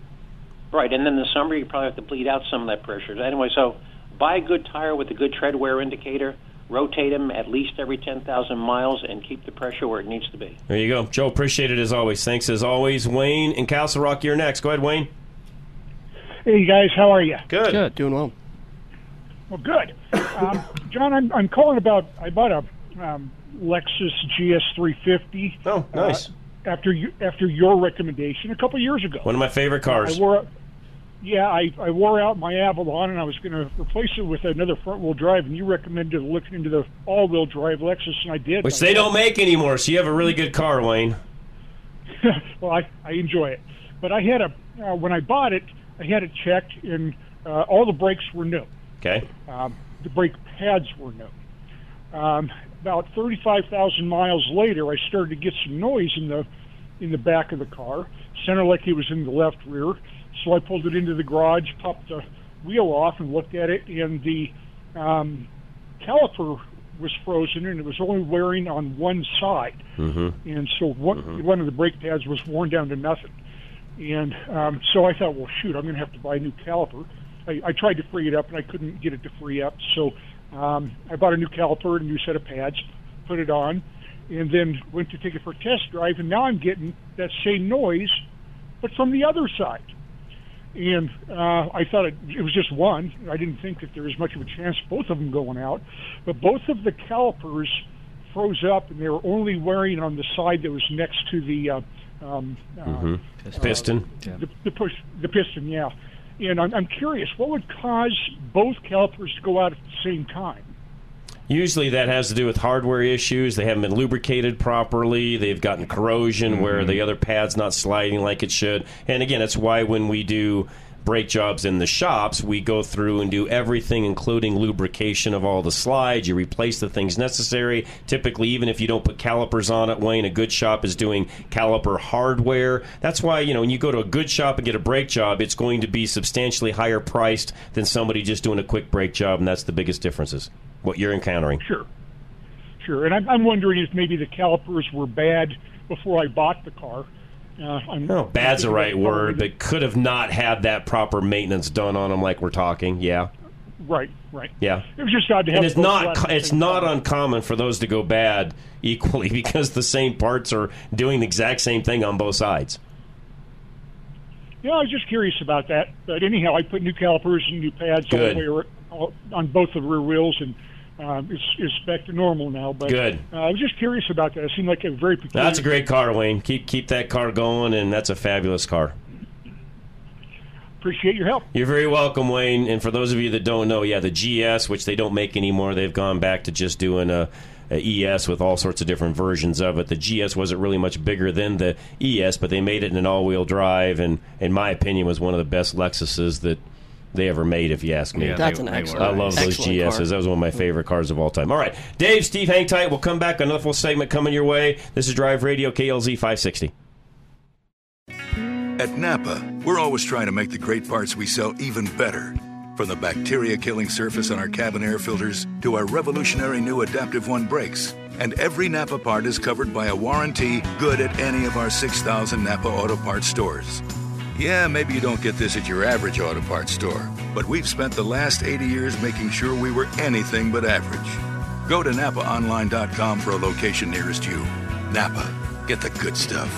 Right, and then in the summer you probably have to bleed out some of that pressure. Anyway, so buy a good tire with a good tread wear indicator. Rotate them at least every 10,000 miles and keep the pressure where it needs to be. There you go, Joe. Appreciate it as always. Thanks as always, Wayne and Castle Rock. You're next. Go ahead, Wayne. Hey guys, how are you? Good. Good, doing well. Well, good. <coughs> Um, John, I'm, I'm calling about. I bought a um, Lexus GS350. Oh, nice. Uh, after you, after your recommendation a couple years ago. One of my favorite cars. I wore, yeah, I, I wore out my Avalon and I was going to replace it with another front wheel drive, and you recommended looking into the all wheel drive Lexus, and I did. Which they don't make anymore, so you have a really good car, Wayne. <laughs> <laughs> well, I, I enjoy it. But I had a uh, when I bought it, I had it checked, and uh, all the brakes were new. Okay. Um, the brake pads were new. Um, about 35,000 miles later, I started to get some noise in the in the back of the car. Sounded like it was in the left rear. So I pulled it into the garage, popped the wheel off, and looked at it, and the um, caliper was frozen, and it was only wearing on one side Mm-hmm. and so one one of the brake pads was worn down to nothing. And um, so I thought, well, shoot, I'm going to have to buy a new caliper. I, I tried to free it up, and I couldn't get it to free up. So um, I bought a new caliper, and a new set of pads, put it on, and then went to take it for a test drive. And now I'm getting that same noise, but from the other side. And uh, I thought it, it was just one. I didn't think that there was much of a chance both of them going out. But both of the calipers froze up, and they were only wearing on the side that was next to the uh, um, uh, Mm-hmm. Piston. the, the push, the piston. Yeah, and I'm, I'm curious, what would cause both calipers to go out at the same time? Usually that has to do with hardware issues. They haven't been lubricated properly. They've gotten corrosion where mm-hmm. the other pad's not sliding like it should. And again, that's why when we do brake jobs in the shops, we go through and do everything, including lubrication of all the slides. You replace the things necessary. Typically, even if you don't put calipers on it, Wayne, a good shop is doing caliper hardware. That's why, you know, when you go to a good shop and get a brake job, it's going to be substantially higher priced than somebody just doing a quick brake job, and that's the biggest differences. What you're encountering. Sure. Sure. And I'm, I'm wondering if maybe the calipers were bad before I bought the car. Uh, I'm, No, bad's the right word, but could have not had that proper maintenance done on them, like we're talking. Yeah, Right, right. yeah. It was just odd to have And it's not left at the it's not time. uncommon for those to go bad <laughs> equally because the same parts are doing the exact same thing on both sides. Yeah, I was just curious about that. But anyhow, I put new calipers and new pads all the way ar- on both the rear wheels, and uh, it's, it's back to normal now. But Good. Uh, I was just curious about that. It seemed like a very peculiar. That's a great car, Wayne. Keep keep that car going, and that's a fabulous car. Appreciate your help. You're very welcome, Wayne. And for those of you that don't know, yeah, the GS, which they don't make anymore, they've gone back to just doing a, a ES with all sorts of different versions of it. The GS wasn't really much bigger than the ES, but they made it in an all-wheel drive, and in my opinion, was one of the best Lexuses that they ever made. If you ask me, Yeah, That's they- an they excellent- I love those excellent GSs. car. That was one of my mm. favorite cars of all time. All right, Dave, Steve, hang tight. We'll come back. Another full segment coming your way. This is Drive Radio KLZ 560. At Napa, we're always trying to make the great parts we sell even better. From the bacteria killing surface on our cabin air filters to our revolutionary new Adaptive One brakes. And every Napa part is covered by a warranty good at any of our 6,000 Napa Auto Parts stores. Yeah, maybe you don't get this at your average auto parts store, but we've spent the last 80 years making sure we were anything but average. Go to NapaOnline.com for a location nearest you. Napa, get the good stuff.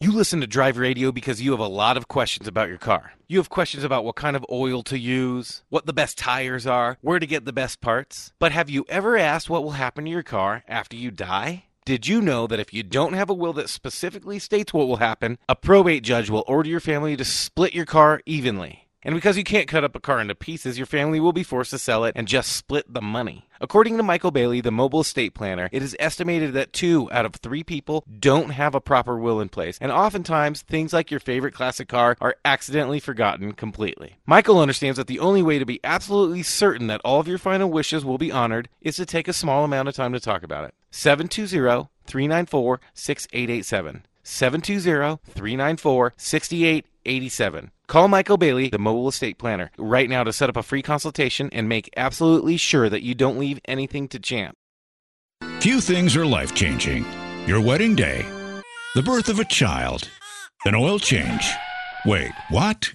You listen to Drive Radio because you have a lot of questions about your car. You have questions about what kind of oil to use, what the best tires are, where to get the best parts. But have you ever asked what will happen to your car after you die? Did you know that if you don't have a will that specifically states what will happen, a probate judge will order your family to split your car evenly? And because you can't cut up a car into pieces, your family will be forced to sell it and just split the money. According to Michael Bailey, the mobile estate planner, it is estimated that two out of three people don't have a proper will in place. And oftentimes, things like your favorite classic car are accidentally forgotten completely. Michael understands that the only way to be absolutely certain that all of your final wishes will be honored is to take a small amount of time to talk about it. 720 394 6887. 720 394 6887. Call Michael Bailey, the mobile estate planner, right now to set up a free consultation and make absolutely sure that you don't leave anything to chance. Few things are life changing your wedding day, the birth of a child, an oil change. Wait, what?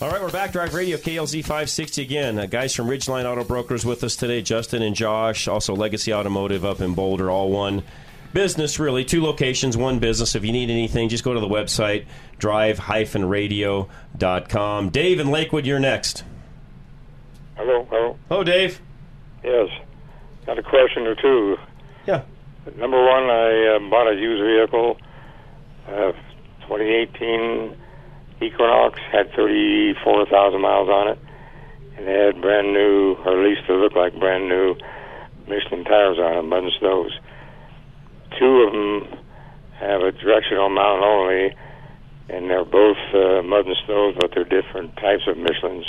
All right, we're back. Drive Radio KLZ 560 again. Uh, guys from Ridgeline Auto Brokers with us today, Justin and Josh. Also, Legacy Automotive up in Boulder, all one business, really. Two locations, one business. If you need anything, just go to the website, drive-radio.com. Dave in Lakewood, you're next. Hello, hello. Hello, Dave. Yes, got a question or two. Yeah. Number one, I uh, bought a used vehicle, uh, 2018 Equinox had 34,000 miles on it, and they had brand new, or at least they look like brand new, Michelin tires on them, buttons those. Two of them have a directional mount only, and they're both uh, mud and stoves, but they're different types of Michelins.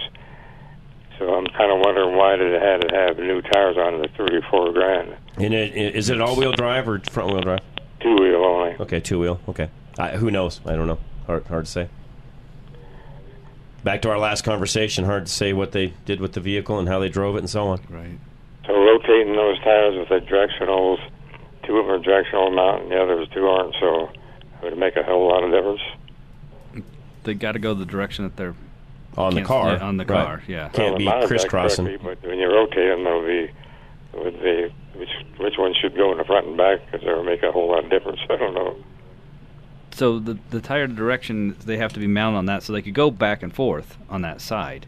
So I'm kind of wondering why did it have to have new tires on it at 34 grand, And it, is it all-wheel drive or front-wheel drive? two wheel only. Okay, two-wheel. Okay. I, who knows? I don't know. Hard, hard to say. Back to our last conversation. Hard to say what they did with the vehicle and how they drove it and so on. Right. So rotating those tires with the directionals, two of them are directional mount and the others two aren't. So it would make a hell of a lot of difference. They got to go the direction that they're On the car. yeah, on the Right. car, yeah. Can't be Well, the mounted that crisscrossing. But when you rotate them, they'll be would they which which one should go in the front and back because they'll make a whole lot of difference. <laughs> I don't know. So the the tire direction they have to be mounted on that, so they could go back and forth on that side.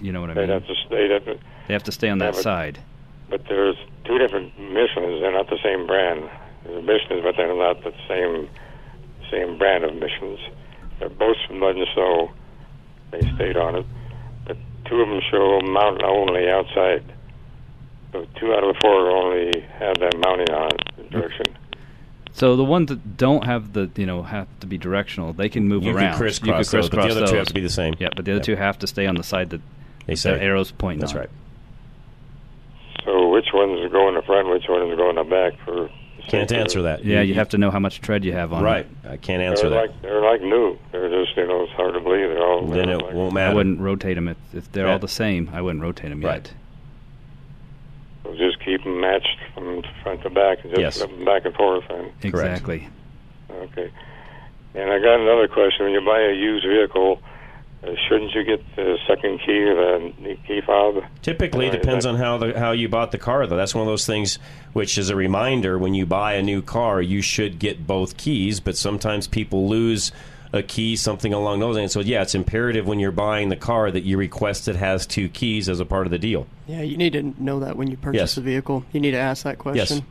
You know what I They'd mean? have to they'd have to, They have to stay on Yeah, that but- side. but there's two different missions. They're not the same brand. There's missions, but they're not the same same brand of missions. They're both from and Snow. They stayed on it, but two of them show mountain only outside. So two out of the four only have that mounting on the direction. So the ones that don't have the you know have to be directional, they can move You could around. crisscross those, but the other two have to be the same. Yeah, but the other Yep. two have to stay on the side that They the say. arrows pointing. That's on. right. So which ones go in the front, which ones go in the back for? Can't answer that. Yeah, you have to know how much tread you have on Right. it. I can't answer they're that. Like, they're like new. They're just you know it's hard to believe they're all. Then they're it like, won't matter. I matter. wouldn't rotate them if, if they're Yeah. all the same. I wouldn't rotate them Right. yet. So just keep them matched from front to back and just Yes. flip them back and forth. And Exactly. okay. And I got another question. When you buy a used vehicle, uh, shouldn't you get the second key or the key fob? Typically, Uh, depends that- on how the how you bought the car. Though that's one of those things which is a reminder when you buy a new car, you should get both keys. But sometimes people lose a key, something along those lines. So yeah, it's imperative when you're buying the car that you request it has two keys as a part of the deal. Yeah, you need to know that when you purchase Yes. the vehicle. You need to ask that question. Yes.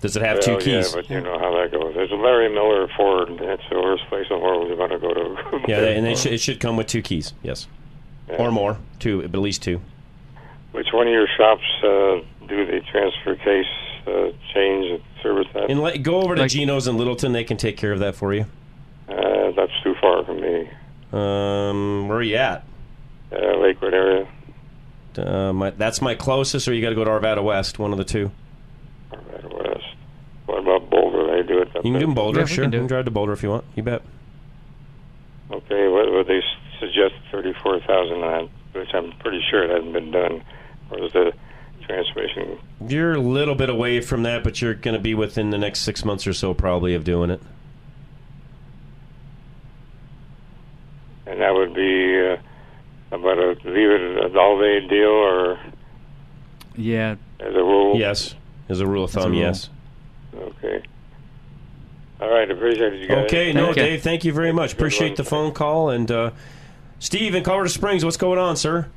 Does it have well, two keys? Yeah, but you know how that goes. There's a Larry Miller Ford. and That's the worst place in the world you want to go to. <laughs> Yeah, and it should, it should come with two keys. Yes, or more, two, at least two. Which one of your shops uh, do the transfer case uh, change and service that? And let, go over to Geno's in Littleton; they can take care of that for you. That's too far from me. Um, where are you at? Uh, Lakewood area. Uh, my, that's my closest, or you got to go to Arvada West, one of the two. Arvada West. What about Boulder? They do it. You can there? do Boulder, sure. You can drive to Boulder if you want. You bet. Okay, what would they suggest? Thirty-four thousand on, which I'm pretty sure it hasn't been done. Or is the transmission? You're a little bit away from that, but you're going to be within the next six months or so, probably, of doing it. And that would be uh, about a leave it a all day deal, or Yeah. as a rule. Yes, as a rule of thumb, rule. yes. Okay. All right, appreciate it, you guys. Okay, no, Dave, thank you very much. Appreciate the phone call. And uh, Steve in Colorado Springs, what's going on, sir?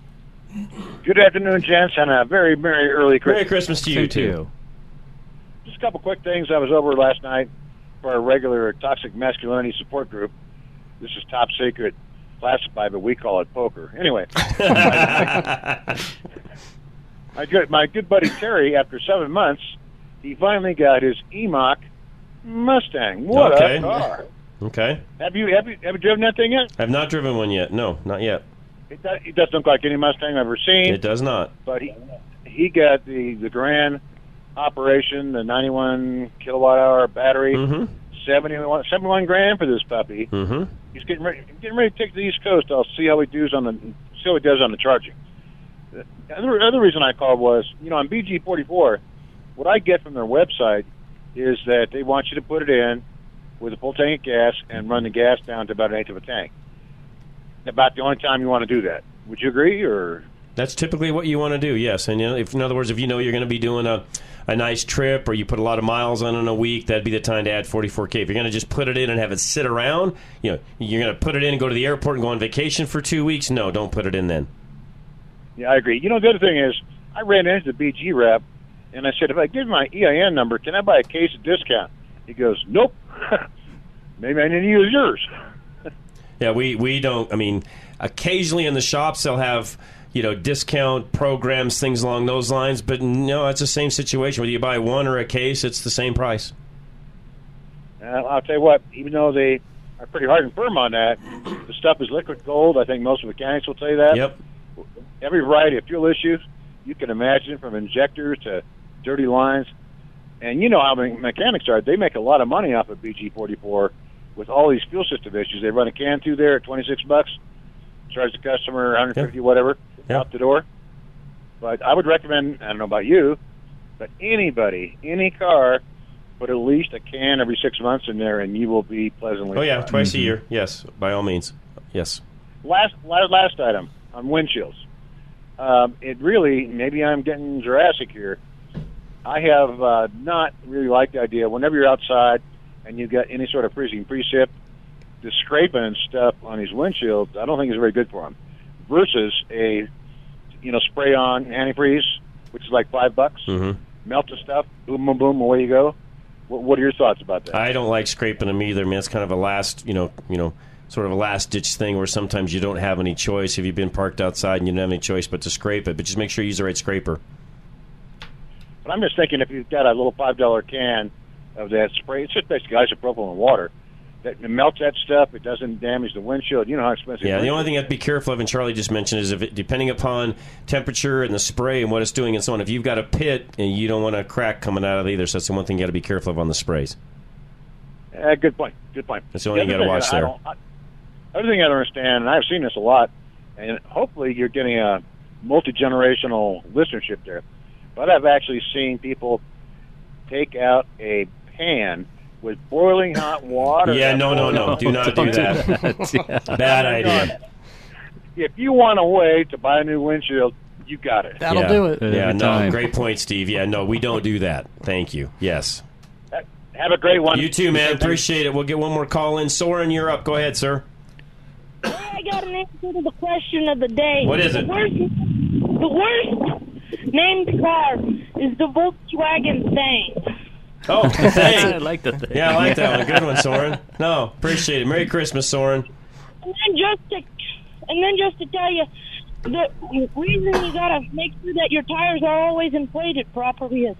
Good afternoon, gents, and a very, very early Christmas. Merry Christmas to you, too. Just a couple quick things. I was over last night for our regular toxic masculinity support group. This is top secret, classified, but we call it poker. Anyway, <laughs> my good my good buddy Terry, after seven months, he finally got his EMOC Mustang. What okay. a car! Okay. Have you have you have you driven that thing yet? I've not driven one yet. No, not yet. It, does, it doesn't look like any Mustang I've ever seen. It does not. but he he got the the grand operation, the 91 kilowatt hour battery, Mm-hmm. 71, 71 grand for this puppy. Mm-hmm. He's getting ready getting ready to take to the East Coast. I'll see how he does on the see how he does on the charging. The other other reason I called was you know on BG44, what I get from their website is that they want you to put it in with a full tank of gas and run the gas down to about an eighth of a tank. About the only time you want to do that. Would you agree or? That's typically what you want to do, yes. And you know, if in other words, if you know you're going to be doing a, a nice trip or you put a lot of miles on in a week, that'd be the time to add 44k. If you're going to just put it in and have it sit around, you know, you're going to put it in and go to the airport and go on vacation for two weeks. No, don't put it in then. Yeah, I agree. You know, the other thing is, I ran into the BG rep, and I said, if I give my EIN number, can I buy a case of discount? He goes, nope. <laughs> maybe I need to use yours. <laughs> Yeah, we, we don't. I mean, occasionally in the shops they'll have you know discount programs, things along those lines. But no, it's the same situation. Whether you buy one or a case, it's the same price. Uh, I'll tell you what, even though they are pretty hard and firm on that, the stuff is liquid gold. I think most mechanics will tell you that. Yep. Every variety of fuel issues you can imagine, from injectors to dirty lines, and you know how mechanics are. They make a lot of money off of BG44 with all these fuel system issues. They run a can through there at 26 bucks, charge the customer 150, whatever, out the door. But I would recommend. I don't know about you, but anybody, any car, put at least a can every six months in there, and you will be pleasantly. Oh yeah, surprised. twice a year. Yes, by all means. Yes. Last, last, last item on windshields. Um, it really, maybe I'm getting Jurassic here. I have uh, not really liked the idea. Whenever you're outside and you've got any sort of freezing precip, the scraping and stuff on these windshields, I don't think is very good for them. Versus a, you know, spray on antifreeze, which is like five bucks. Mm-hmm. Melt the stuff, boom, boom, boom, away you go. What, what are your thoughts about that? I don't like scraping them either. I mean, it's kind of a last, you know, you know, sort of a last ditch thing where sometimes you don't have any choice. If you've been parked outside and you don't have any choice but to scrape it, but just make sure you use the right scraper. But I'm just thinking if you've got a little five dollar can of that spray, it's just basically isopropyl and water. That it melts that stuff. It doesn't damage the windshield. You know how expensive. Yeah, the only thing you have to be careful of, and Charlie just mentioned, is if it, depending upon temperature and the spray and what it's doing and so on. If you've got a pit and you don't want a crack coming out of it either, so that's the one thing you got to be careful of on the sprays. Uh, good point. Good point. That's the only thing you gotta watch I there. I- Other thing I don't understand, and I've seen this a lot, and hopefully you're getting a multi generational listenership there. But I've actually seen people take out a pan with boiling hot water. Yeah, no, no, no. Do not do that. <laughs> Bad idea. If you want a way to buy a new windshield, you got it. That'll yeah. do it. Yeah, Every no, time. great point, Steve. Yeah, no, we don't do that. Thank you. Yes. Have a great one. You too, man. Appreciate it. We'll get one more call in. Soren, you're up. Go ahead, sir. I got an answer to the question of the day. What is it? The worst, the worst named car is the Volkswagen Thing. Oh, <laughs> thing. I like the thing. Yeah, I like that one. Good one, <laughs> Soren. No, appreciate it. Merry Christmas, Soren. And then just to, and then just to tell you, the reason you gotta make sure that your tires are always inflated properly is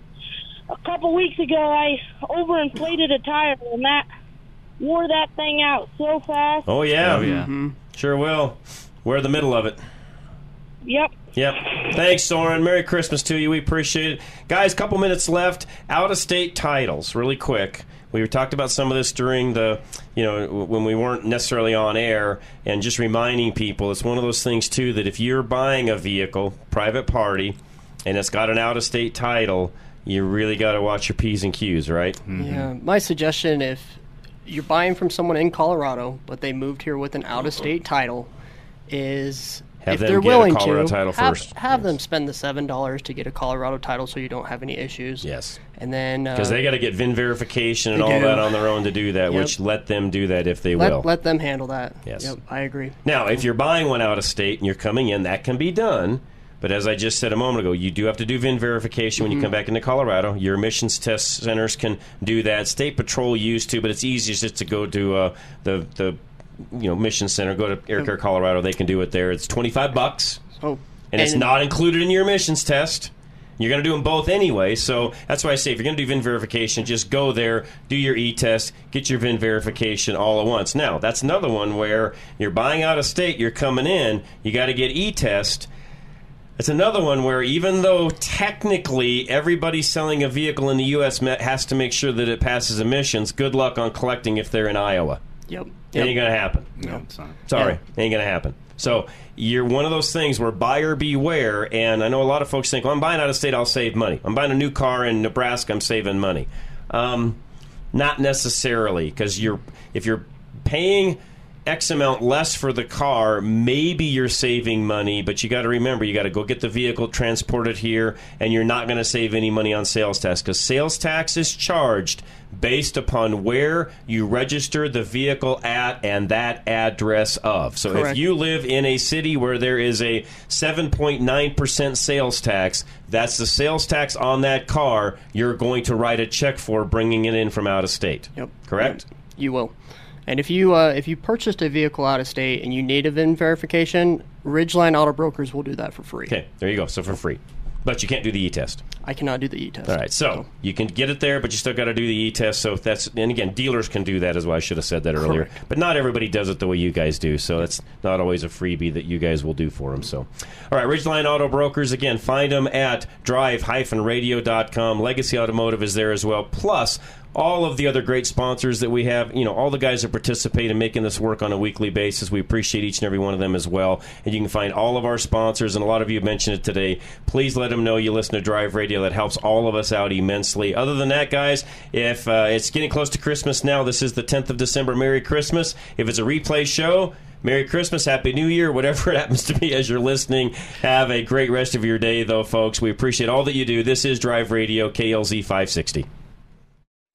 a couple weeks ago I overinflated a tire and that wore that thing out so fast. Oh yeah. Oh, yeah. Mm-hmm. Sure will. We're the middle of it. Yep. Yep. Thanks, Soren. Merry Christmas to you. We appreciate it. Guys, couple minutes left. Out of state titles, really quick. We talked about some of this during the, you know, when we weren't necessarily on air, and just reminding people it's one of those things, too, that if you're buying a vehicle, private party, and it's got an out of state title, you really got to watch your P's and Q's, right? Mm-hmm. Yeah, my suggestion if you're buying from someone in Colorado, but they moved here with an out-of-state title, is Have if them they're get a willing Colorado to title have, first. have them spend the seven dollars to get a Colorado title, so you don't have any issues. Yes. and then uh, Because they got to get VIN verification and all do. that on their own to do that, Yep. which let them do that if they let, will. let them handle that. Yes. Yep, I agree. Now, if you're buying one out of state and you're coming in, that can be done. But as I just said a moment ago, you do have to do VIN verification when you Mhm. come back into Colorado. Your emissions test centers can do that. State Patrol used to, but it's easiest just to go to uh, the the you know mission center. Go to Air Care Colorado. They can do it there. It's twenty five bucks, Oh, and it's not included in your emissions test. You're going to do them both anyway, so that's why I say if you're going to do VIN verification, just go there, do your e-test, get your VIN verification all at once. Now, that's another one where you're buying out of state, you're coming in, you got to get e-test. It's another one where even though technically everybody selling a vehicle in the U.S. has to make sure that it passes emissions, good luck on collecting if they're in Iowa. Yep. It ain't going to happen. No, it's not. Sorry, Yeah. ain't gonna happen. So you're one of those things where buyer beware. And I know a lot of folks think, "Well, I'm buying out of state, I'll save money. I'm buying a new car in Nebraska, I'm saving money." Um, not necessarily, because you're if you're paying X amount less for the car, maybe you're saving money, but you got to remember you got to go get the vehicle transported here, and you're not going to save any money on sales tax because sales tax is charged based upon where you register the vehicle at and that address of. So if you live in a city where there is a 7.9% sales tax, that's the sales tax on that car you're going to write a check for bringing it in from out of state. Yep. Correct? You will. And if you uh, if you purchased a vehicle out of state and you need a VIN verification, Ridgeline Auto Brokers will do that for free. Okay, there you go. So for free. But you can't do the e-test. I cannot do the e-test. All right, so you can get it there, but you still got to do the e-test. So that's and again, dealers can do that as well. I should have said that earlier, Correct. but not everybody does it the way you guys do. So that's not always a freebie that you guys will do for them. So, all right, Ridgeline Auto Brokers again, find them at drive-radio.com. Legacy Automotive is there as well. Plus. All of the other great sponsors that we have, you know, all the guys that participate in making this work on a weekly basis, we appreciate each and every one of them as well. And you can find all of our sponsors, and a lot of you mentioned it today. Please let them know you listen to Drive Radio. That helps all of us out immensely. Other than that, guys, if uh, it's getting close to Christmas now, this is the 10th of December. Merry Christmas. If it's a replay show, Merry Christmas, Happy New Year, whatever <laughs> it happens to be as you're listening. Have a great rest of your day, though, folks. We appreciate all that you do. This is Drive Radio, KLZ 560.